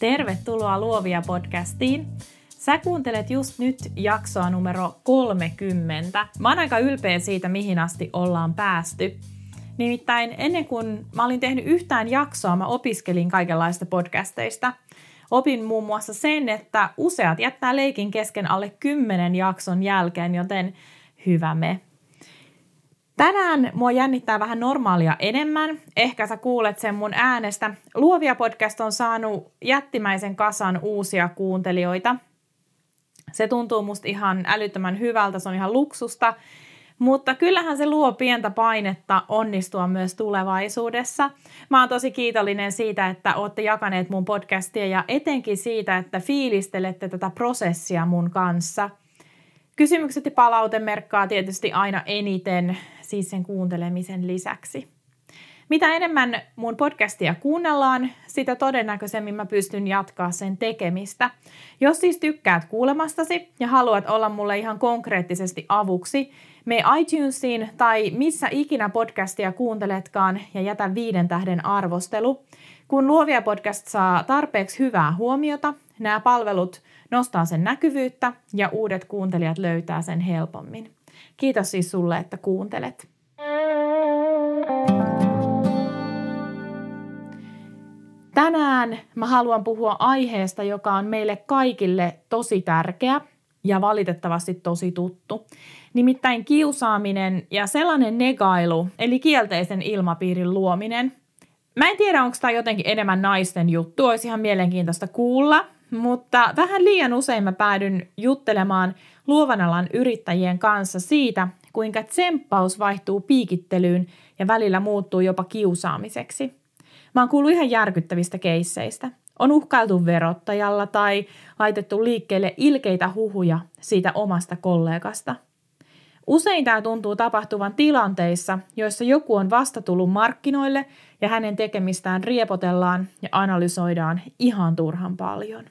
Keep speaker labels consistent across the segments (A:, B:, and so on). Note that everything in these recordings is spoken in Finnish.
A: Tervetuloa Luovia podcastiin. Sä kuuntelet just nyt jaksoa numero 30. Mä oon aika ylpeä siitä, mihin asti ollaan päästy. Nimittäin ennen kuin mä olin tehnyt yhtään jaksoa, mä opiskelin kaikenlaista podcasteista. Opin muun muassa sen, että useat jättää leikin kesken alle 10 jakson jälkeen, joten hyvä me. Tänään mua jännittää vähän normaalia enemmän. Ehkä sä kuulet sen mun äänestä. Luovia podcast on saanut jättimäisen kasan uusia kuuntelijoita. Se tuntuu musta ihan älyttömän hyvältä, se on ihan luksusta. Mutta kyllähän se luo pientä painetta onnistua myös tulevaisuudessa. Mä oon tosi kiitollinen siitä, että olette jakaneet mun podcastia ja etenkin siitä, että fiilistelette tätä prosessia mun kanssa – Kysymykset ja palaute merkkaa tietysti aina eniten, siis sen kuuntelemisen lisäksi. Mitä enemmän mun podcastia kuunnellaan, sitä todennäköisemmin mä pystyn jatkaa sen tekemistä. Jos siis tykkäät kuulemastasi ja haluat olla mulle ihan konkreettisesti avuksi, me iTunesiin tai missä ikinä podcastia kuunteletkaan ja jätä viiden tähden arvostelu. Kun Luovia podcast saa tarpeeksi hyvää huomiota, nämä palvelut nostaa sen näkyvyyttä ja uudet kuuntelijat löytää sen helpommin. Kiitos siis sulle, että kuuntelet. Tänään mä haluan puhua aiheesta, joka on meille kaikille tosi tärkeä ja valitettavasti tosi tuttu. Nimittäin kiusaaminen ja sellainen negailu, eli kielteisen ilmapiirin luominen. Mä en tiedä, onko tämä jotenkin enemmän naisten juttu, olisi ihan mielenkiintoista kuulla, mutta vähän liian usein mä päädyn juttelemaan luovan alan yrittäjien kanssa siitä, kuinka tsemppaus vaihtuu piikittelyyn ja välillä muuttuu jopa kiusaamiseksi. Mä oon kuullut ihan järkyttävistä keisseistä. On uhkailtu verottajalla tai laitettu liikkeelle ilkeitä huhuja siitä omasta kollegasta. Usein tämä tuntuu tapahtuvan tilanteissa, joissa joku on vasta tullut markkinoille ja hänen tekemistään riepotellaan ja analysoidaan ihan turhan paljon.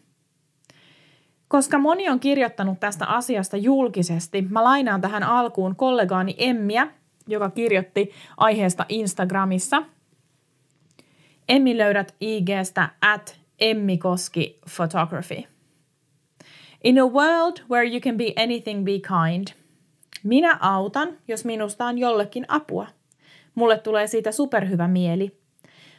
A: Koska moni on kirjoittanut tästä asiasta julkisesti, mä lainaan tähän alkuun kollegaani Emmiä, joka kirjoitti aiheesta Instagramissa. Emmi löydät IGstä at Emmikoski Photography. In a world where you can be anything, be kind. Minä autan, jos minusta on jollekin apua. Mulle tulee siitä superhyvä mieli.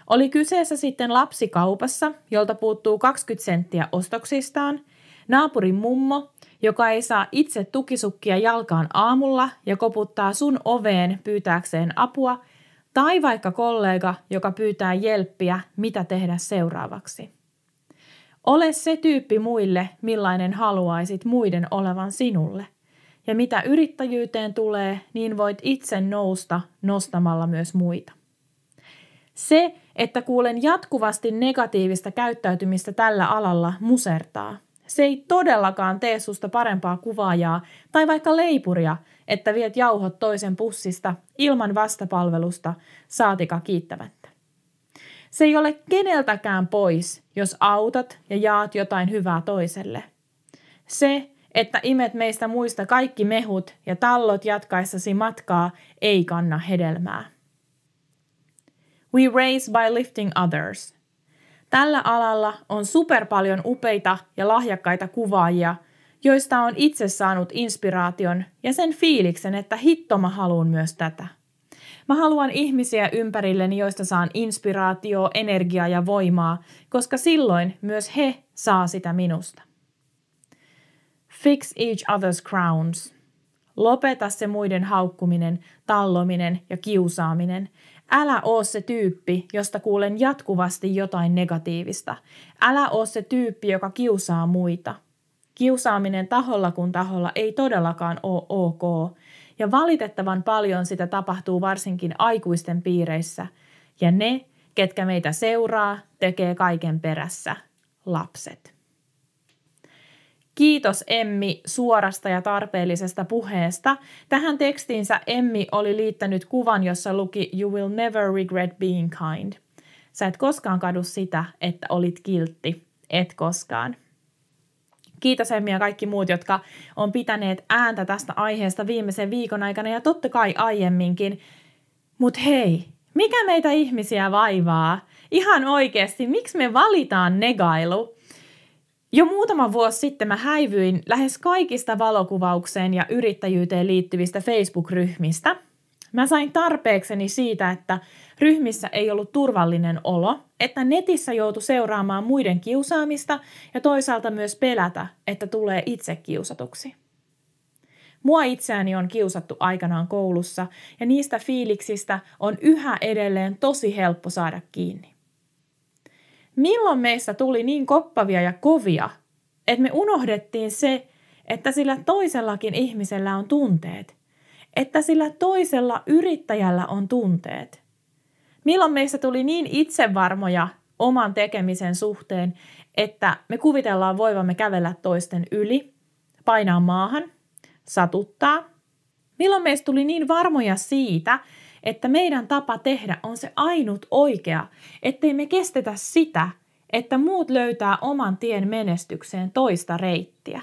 A: Oli kyseessä sitten lapsi kaupassa, jolta puuttuu 20 senttiä ostoksistaan – Naapurin mummo, joka ei saa itse tukisukkia jalkaan aamulla ja koputtaa sun oveen pyytääkseen apua, tai vaikka kollega, joka pyytää jelppiä, mitä tehdä seuraavaksi. Ole se tyyppi muille, millainen haluaisit muiden olevan sinulle. Ja mitä yrittäjyyteen tulee, niin voit itse nousta nostamalla myös muita. Se, että kuulen jatkuvasti negatiivista käyttäytymistä tällä alalla, musertaa – se ei todellakaan tee susta parempaa kuvaajaa tai vaikka leipuria, että viet jauhot toisen pussista ilman vastapalvelusta, saatika kiittämättä. Se ei ole keneltäkään pois, jos autat ja jaat jotain hyvää toiselle. Se, että imet meistä muista kaikki mehut ja tallot jatkaessasi matkaa, ei kanna hedelmää. We raise by lifting others – Tällä alalla on super paljon upeita ja lahjakkaita kuvaajia, joista on itse saanut inspiraation ja sen fiiliksen, että hitto mä haluan myös tätä. Mä haluan ihmisiä ympärilleni, joista saan inspiraatio, energiaa ja voimaa, koska silloin myös he saa sitä minusta. Fix each other's crowns. Lopeta se muiden haukkuminen, tallominen ja kiusaaminen Älä oo se tyyppi, josta kuulen jatkuvasti jotain negatiivista. Älä oo se tyyppi, joka kiusaa muita. Kiusaaminen taholla kun taholla ei todellakaan ole ok, ja valitettavan paljon sitä tapahtuu varsinkin aikuisten piireissä, ja ne, ketkä meitä seuraa, tekee kaiken perässä, lapset. Kiitos Emmi suorasta ja tarpeellisesta puheesta. Tähän tekstiinsä Emmi oli liittänyt kuvan, jossa luki You will never regret being kind. Sä et koskaan kadu sitä, että olit kiltti. Et koskaan. Kiitos Emmi ja kaikki muut, jotka on pitäneet ääntä tästä aiheesta viimeisen viikon aikana ja totta kai aiemminkin. Mutta hei, mikä meitä ihmisiä vaivaa? Ihan oikeasti, miksi me valitaan negailu? Jo muutama vuosi sitten mä häivyin lähes kaikista valokuvaukseen ja yrittäjyyteen liittyvistä Facebook-ryhmistä. Mä sain tarpeekseni siitä, että ryhmissä ei ollut turvallinen olo, että netissä joutui seuraamaan muiden kiusaamista ja toisaalta myös pelätä, että tulee itse kiusatuksi. Mua itseäni on kiusattu aikanaan koulussa ja niistä fiiliksistä on yhä edelleen tosi helppo saada kiinni. Milloin meistä tuli niin koppavia ja kovia, että me unohdettiin se, että sillä toisellakin ihmisellä on tunteet, että sillä toisella yrittäjällä on tunteet. Milloin meistä tuli niin itsevarmoja oman tekemisen suhteen, että me kuvitellaan voivamme kävellä toisten yli, painaa maahan, satuttaa. Milloin meistä tuli niin varmoja siitä, että meidän tapa tehdä on se ainut oikea, ettei me kestetä sitä, että muut löytää oman tien menestykseen toista reittiä.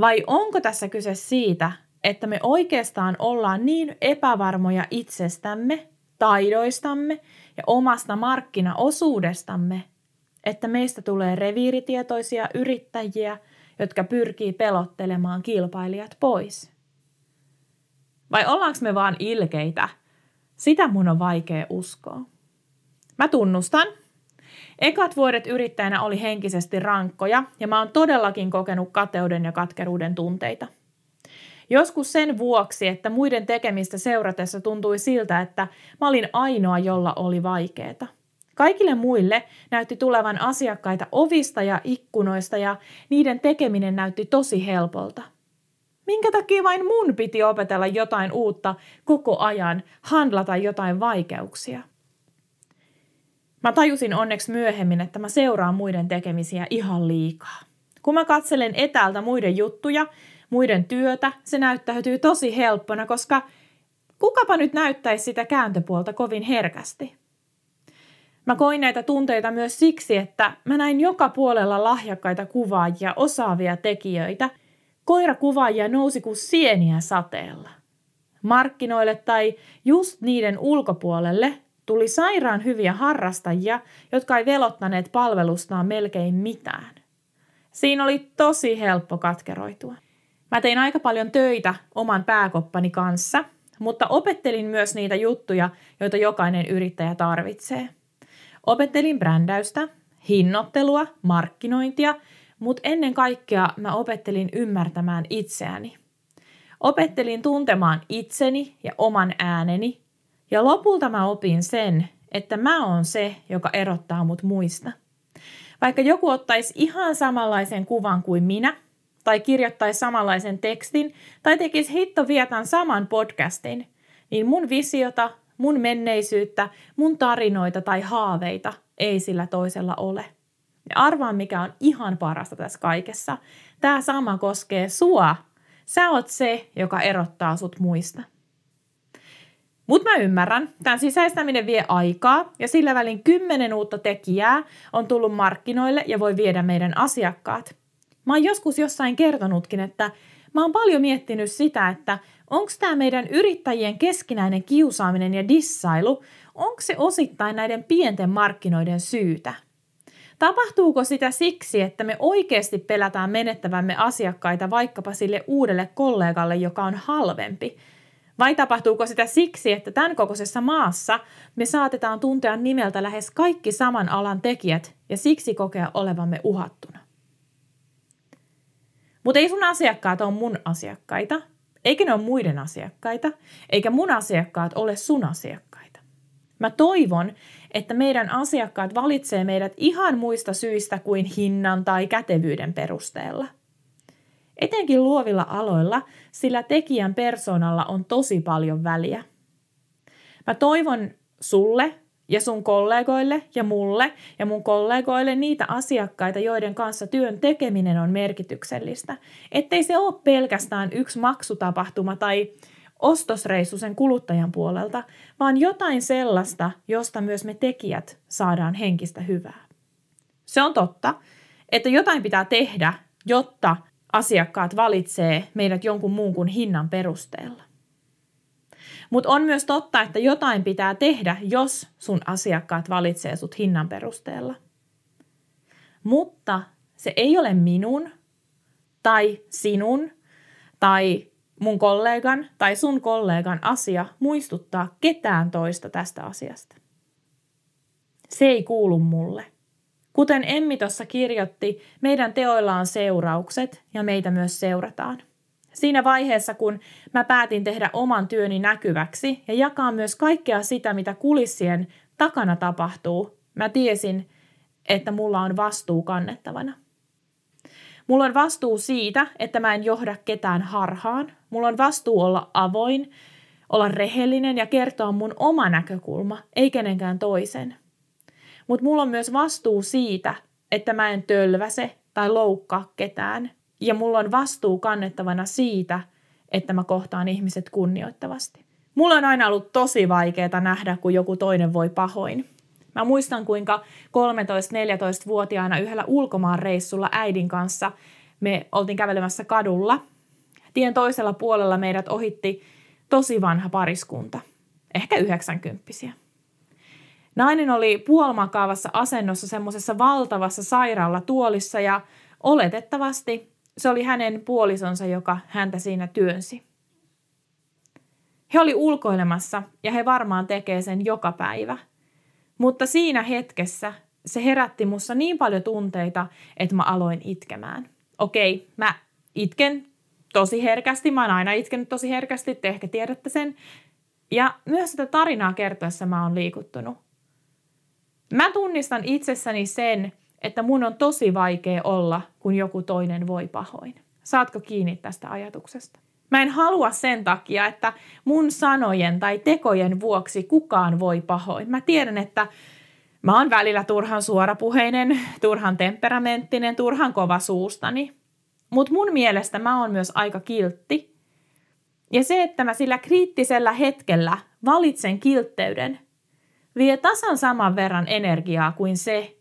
A: Vai onko tässä kyse siitä, että me oikeastaan ollaan niin epävarmoja itsestämme, taidoistamme ja omasta markkinaosuudestamme, että meistä tulee reviiritietoisia yrittäjiä, jotka pyrkii pelottelemaan kilpailijat pois? Vai ollaanko me vaan ilkeitä – sitä mun on vaikea uskoa. Mä tunnustan. Ekat vuodet yrittäjänä oli henkisesti rankkoja ja mä oon todellakin kokenut kateuden ja katkeruuden tunteita. Joskus sen vuoksi, että muiden tekemistä seuratessa tuntui siltä, että mä olin ainoa, jolla oli vaikeeta. Kaikille muille näytti tulevan asiakkaita ovista ja ikkunoista ja niiden tekeminen näytti tosi helpolta. Minkä takia vain mun piti opetella jotain uutta koko ajan, handlata jotain vaikeuksia? Mä tajusin onneksi myöhemmin, että mä seuraan muiden tekemisiä ihan liikaa. Kun mä katselen etäältä muiden juttuja, muiden työtä, se näyttäytyy tosi helppona, koska kukapa nyt näyttäisi sitä kääntöpuolta kovin herkästi. Mä koin näitä tunteita myös siksi, että mä näin joka puolella lahjakkaita kuvaajia, osaavia tekijöitä – Koirakuvaajia nousi kuin sieniä sateella. Markkinoille tai just niiden ulkopuolelle tuli sairaan hyviä harrastajia, jotka ei velottaneet palvelustaan melkein mitään. Siinä oli tosi helppo katkeroitua. Mä tein aika paljon töitä oman pääkoppani kanssa, mutta opettelin myös niitä juttuja, joita jokainen yrittäjä tarvitsee. Opettelin brändäystä, hinnoittelua, markkinointia mutta ennen kaikkea mä opettelin ymmärtämään itseäni. Opettelin tuntemaan itseni ja oman ääneni, ja lopulta mä opin sen, että mä oon se, joka erottaa mut muista. Vaikka joku ottaisi ihan samanlaisen kuvan kuin minä, tai kirjoittaisi samanlaisen tekstin, tai tekisi hitto vietan saman podcastin, niin mun visiota, mun menneisyyttä, mun tarinoita tai haaveita ei sillä toisella ole. Ja arvaa, mikä on ihan parasta tässä kaikessa. Tämä sama koskee sua. Sä oot se, joka erottaa sut muista. Mutta mä ymmärrän, tämän sisäistäminen vie aikaa ja sillä välin kymmenen uutta tekijää on tullut markkinoille ja voi viedä meidän asiakkaat. Mä oon joskus jossain kertonutkin, että mä oon paljon miettinyt sitä, että onko tämä meidän yrittäjien keskinäinen kiusaaminen ja dissailu, onko se osittain näiden pienten markkinoiden syytä – Tapahtuuko sitä siksi, että me oikeasti pelätään menettävämme asiakkaita vaikkapa sille uudelle kollegalle, joka on halvempi? Vai tapahtuuko sitä siksi, että tämän kokoisessa maassa me saatetaan tuntea nimeltä lähes kaikki saman alan tekijät ja siksi kokea olevamme uhattuna? Mutta ei sun asiakkaat ole mun asiakkaita, eikä ne ole muiden asiakkaita, eikä mun asiakkaat ole sun asiakkaita. Mä toivon, että meidän asiakkaat valitsee meidät ihan muista syistä kuin hinnan tai kätevyyden perusteella. Etenkin luovilla aloilla, sillä tekijän persoonalla on tosi paljon väliä. Mä toivon sulle ja sun kollegoille ja mulle ja mun kollegoille niitä asiakkaita, joiden kanssa työn tekeminen on merkityksellistä. Ettei se ole pelkästään yksi maksutapahtuma tai ostosreissu sen kuluttajan puolelta, vaan jotain sellaista, josta myös me tekijät saadaan henkistä hyvää. Se on totta, että jotain pitää tehdä, jotta asiakkaat valitsee meidät jonkun muun kuin hinnan perusteella. Mutta on myös totta, että jotain pitää tehdä, jos sun asiakkaat valitsee sut hinnan perusteella. Mutta se ei ole minun tai sinun tai mun kollegan tai sun kollegan asia muistuttaa ketään toista tästä asiasta. Se ei kuulu mulle. Kuten Emmi tuossa kirjoitti, meidän teoilla on seuraukset ja meitä myös seurataan. Siinä vaiheessa, kun mä päätin tehdä oman työni näkyväksi ja jakaa myös kaikkea sitä, mitä kulissien takana tapahtuu, mä tiesin, että mulla on vastuu kannettavana. Mulla on vastuu siitä, että mä en johda ketään harhaan. Mulla on vastuu olla avoin, olla rehellinen ja kertoa mun oma näkökulma, ei kenenkään toisen. Mutta mulla on myös vastuu siitä, että mä en tölväse tai loukkaa ketään. Ja mulla on vastuu kannettavana siitä, että mä kohtaan ihmiset kunnioittavasti. Mulla on aina ollut tosi vaikeaa nähdä, kun joku toinen voi pahoin. Mä muistan, kuinka 13-14-vuotiaana yhdellä ulkomaan reissulla äidin kanssa me oltiin kävelemässä kadulla. Tien toisella puolella meidät ohitti tosi vanha pariskunta, ehkä yhdeksänkymppisiä. Nainen oli puolmakaavassa asennossa semmoisessa valtavassa sairaalatuolissa ja oletettavasti se oli hänen puolisonsa, joka häntä siinä työnsi. He oli ulkoilemassa ja he varmaan tekee sen joka päivä – mutta siinä hetkessä se herätti mussa niin paljon tunteita, että mä aloin itkemään. Okei, mä itken tosi herkästi, mä oon aina itkenyt tosi herkästi, te ehkä tiedätte sen. Ja myös sitä tarinaa kertoessa mä oon liikuttunut. Mä tunnistan itsessäni sen, että mun on tosi vaikea olla, kun joku toinen voi pahoin. Saatko kiinni tästä ajatuksesta? Mä en halua sen takia, että mun sanojen tai tekojen vuoksi kukaan voi pahoin. Mä tiedän, että mä oon välillä turhan suorapuheinen, turhan temperamenttinen, turhan kova suustani. Mutta mun mielestä mä oon myös aika kiltti. Ja se, että mä sillä kriittisellä hetkellä valitsen kiltteyden, vie tasan saman verran energiaa kuin se,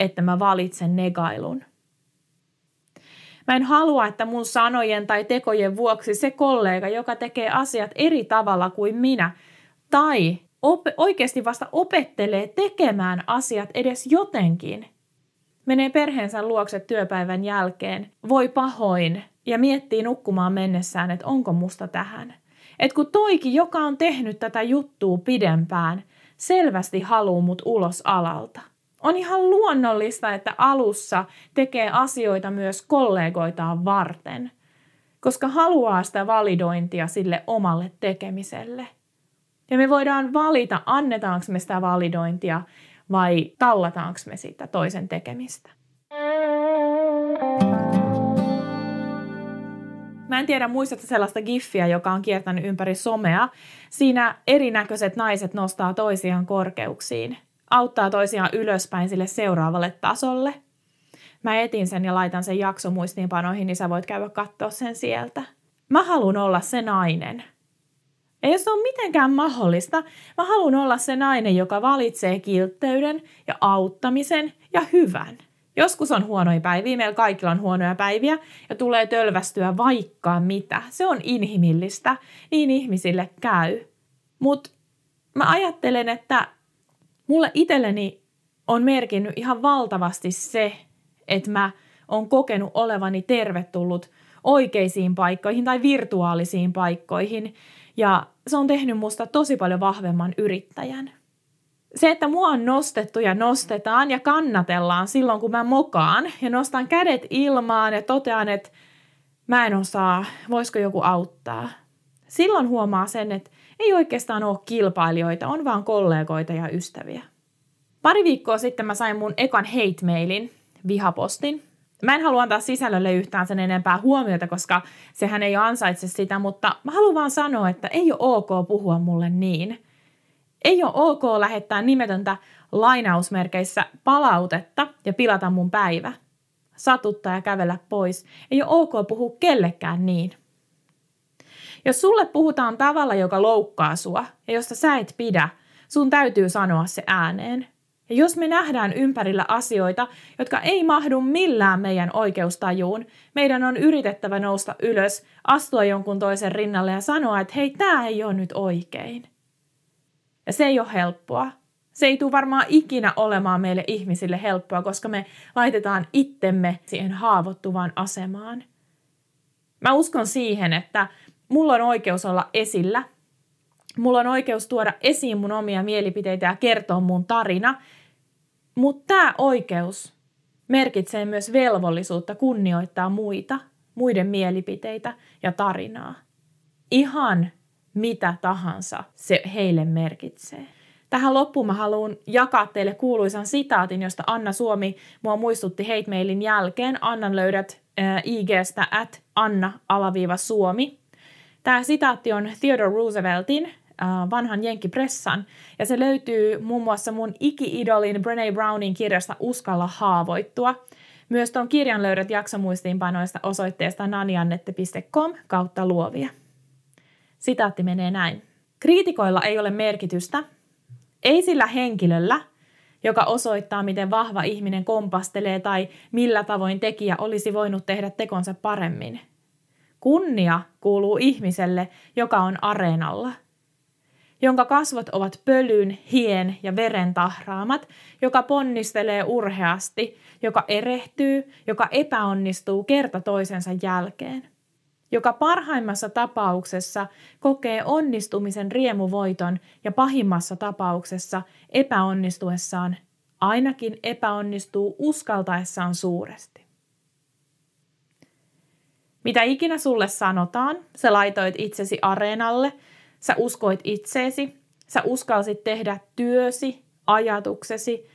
A: että mä valitsen negailun. Mä en halua, että mun sanojen tai tekojen vuoksi se kollega, joka tekee asiat eri tavalla kuin minä, tai op- oikeasti vasta opettelee tekemään asiat edes jotenkin, menee perheensä luokse työpäivän jälkeen, voi pahoin ja miettii nukkumaan mennessään, että onko musta tähän. Et kun toikin, joka on tehnyt tätä juttua pidempään, selvästi haluu mut ulos alalta on ihan luonnollista, että alussa tekee asioita myös kollegoitaan varten, koska haluaa sitä validointia sille omalle tekemiselle. Ja me voidaan valita, annetaanko me sitä validointia vai tallataanko me sitä toisen tekemistä. Mä en tiedä, muistatko sellaista giffiä, joka on kiertänyt ympäri somea. Siinä erinäköiset naiset nostaa toisiaan korkeuksiin – auttaa toisiaan ylöspäin sille seuraavalle tasolle. Mä etin sen ja laitan sen jaksomuistiinpanoihin, niin sä voit käydä katsoa sen sieltä. Mä haluan olla se nainen. Jos se on mitenkään mahdollista, mä haluan olla se nainen, joka valitsee kiltteyden ja auttamisen ja hyvän. Joskus on huonoja päiviä, meillä kaikilla on huonoja päiviä ja tulee tölvästyä vaikka mitä. Se on inhimillistä, niin ihmisille käy. Mutta mä ajattelen, että mulle itselleni on merkinnyt ihan valtavasti se, että mä oon kokenut olevani tervetullut oikeisiin paikkoihin tai virtuaalisiin paikkoihin. Ja se on tehnyt musta tosi paljon vahvemman yrittäjän. Se, että mua on nostettu ja nostetaan ja kannatellaan silloin, kun mä mokaan ja nostan kädet ilmaan ja totean, että mä en osaa, voisiko joku auttaa. Silloin huomaa sen, että ei oikeastaan ole kilpailijoita, on vaan kollegoita ja ystäviä. Pari viikkoa sitten mä sain mun ekan hate-mailin, vihapostin. Mä en halua antaa sisällölle yhtään sen enempää huomiota, koska sehän ei ansaitse sitä, mutta mä haluan vaan sanoa, että ei ole ok puhua mulle niin. Ei ole ok lähettää nimetöntä lainausmerkeissä palautetta ja pilata mun päivä. Satuttaa ja kävellä pois. Ei ole ok puhua kellekään niin. Jos sulle puhutaan tavalla, joka loukkaa sua ja josta sä et pidä, sun täytyy sanoa se ääneen. Ja jos me nähdään ympärillä asioita, jotka ei mahdu millään meidän oikeustajuun, meidän on yritettävä nousta ylös, astua jonkun toisen rinnalle ja sanoa, että hei, tämä ei ole nyt oikein. Ja se ei ole helppoa. Se ei tule varmaan ikinä olemaan meille ihmisille helppoa, koska me laitetaan itsemme siihen haavoittuvaan asemaan. Mä uskon siihen, että mulla on oikeus olla esillä. Mulla on oikeus tuoda esiin mun omia mielipiteitä ja kertoa mun tarina. Mutta tämä oikeus merkitsee myös velvollisuutta kunnioittaa muita, muiden mielipiteitä ja tarinaa. Ihan mitä tahansa se heille merkitsee. Tähän loppuun mä haluan jakaa teille kuuluisan sitaatin, josta Anna Suomi mua muistutti hate mailin jälkeen. Annan löydät äh, IGstä at Anna-Suomi. Tämä sitaatti on Theodore Rooseveltin äh, vanhan jenkkipressan, ja se löytyy muun muassa mun iki-idolin Brené Brownin kirjasta Uskalla haavoittua. Myös tuon kirjan löydät jaksomuistiinpanoista osoitteesta naniannette.com kautta luovia. Sitaatti menee näin. Kriitikoilla ei ole merkitystä, ei sillä henkilöllä, joka osoittaa, miten vahva ihminen kompastelee tai millä tavoin tekijä olisi voinut tehdä tekonsa paremmin. Kunnia kuuluu ihmiselle, joka on areenalla, jonka kasvot ovat pölyn, hien ja veren tahraamat, joka ponnistelee urheasti, joka erehtyy, joka epäonnistuu kerta toisensa jälkeen joka parhaimmassa tapauksessa kokee onnistumisen riemuvoiton ja pahimmassa tapauksessa epäonnistuessaan ainakin epäonnistuu uskaltaessaan suuresti. Mitä ikinä sulle sanotaan, sä laitoit itsesi areenalle, sä uskoit itseesi, sä uskalsit tehdä työsi, ajatuksesi,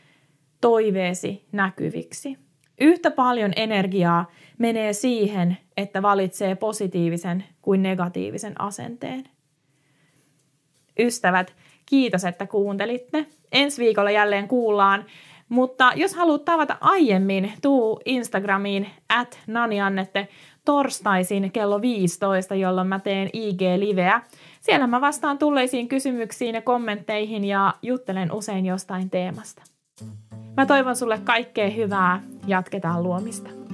A: toiveesi näkyviksi. Yhtä paljon energiaa menee siihen, että valitsee positiivisen kuin negatiivisen asenteen. Ystävät, kiitos, että kuuntelitte. Ensi viikolla jälleen kuullaan, mutta jos haluat tavata aiemmin, tuu Instagramiin at naniannette torstaisin kello 15, jolloin mä teen IG-liveä. Siellä mä vastaan tulleisiin kysymyksiin ja kommentteihin ja juttelen usein jostain teemasta. Mä toivon sulle kaikkea hyvää. Jatketaan luomista.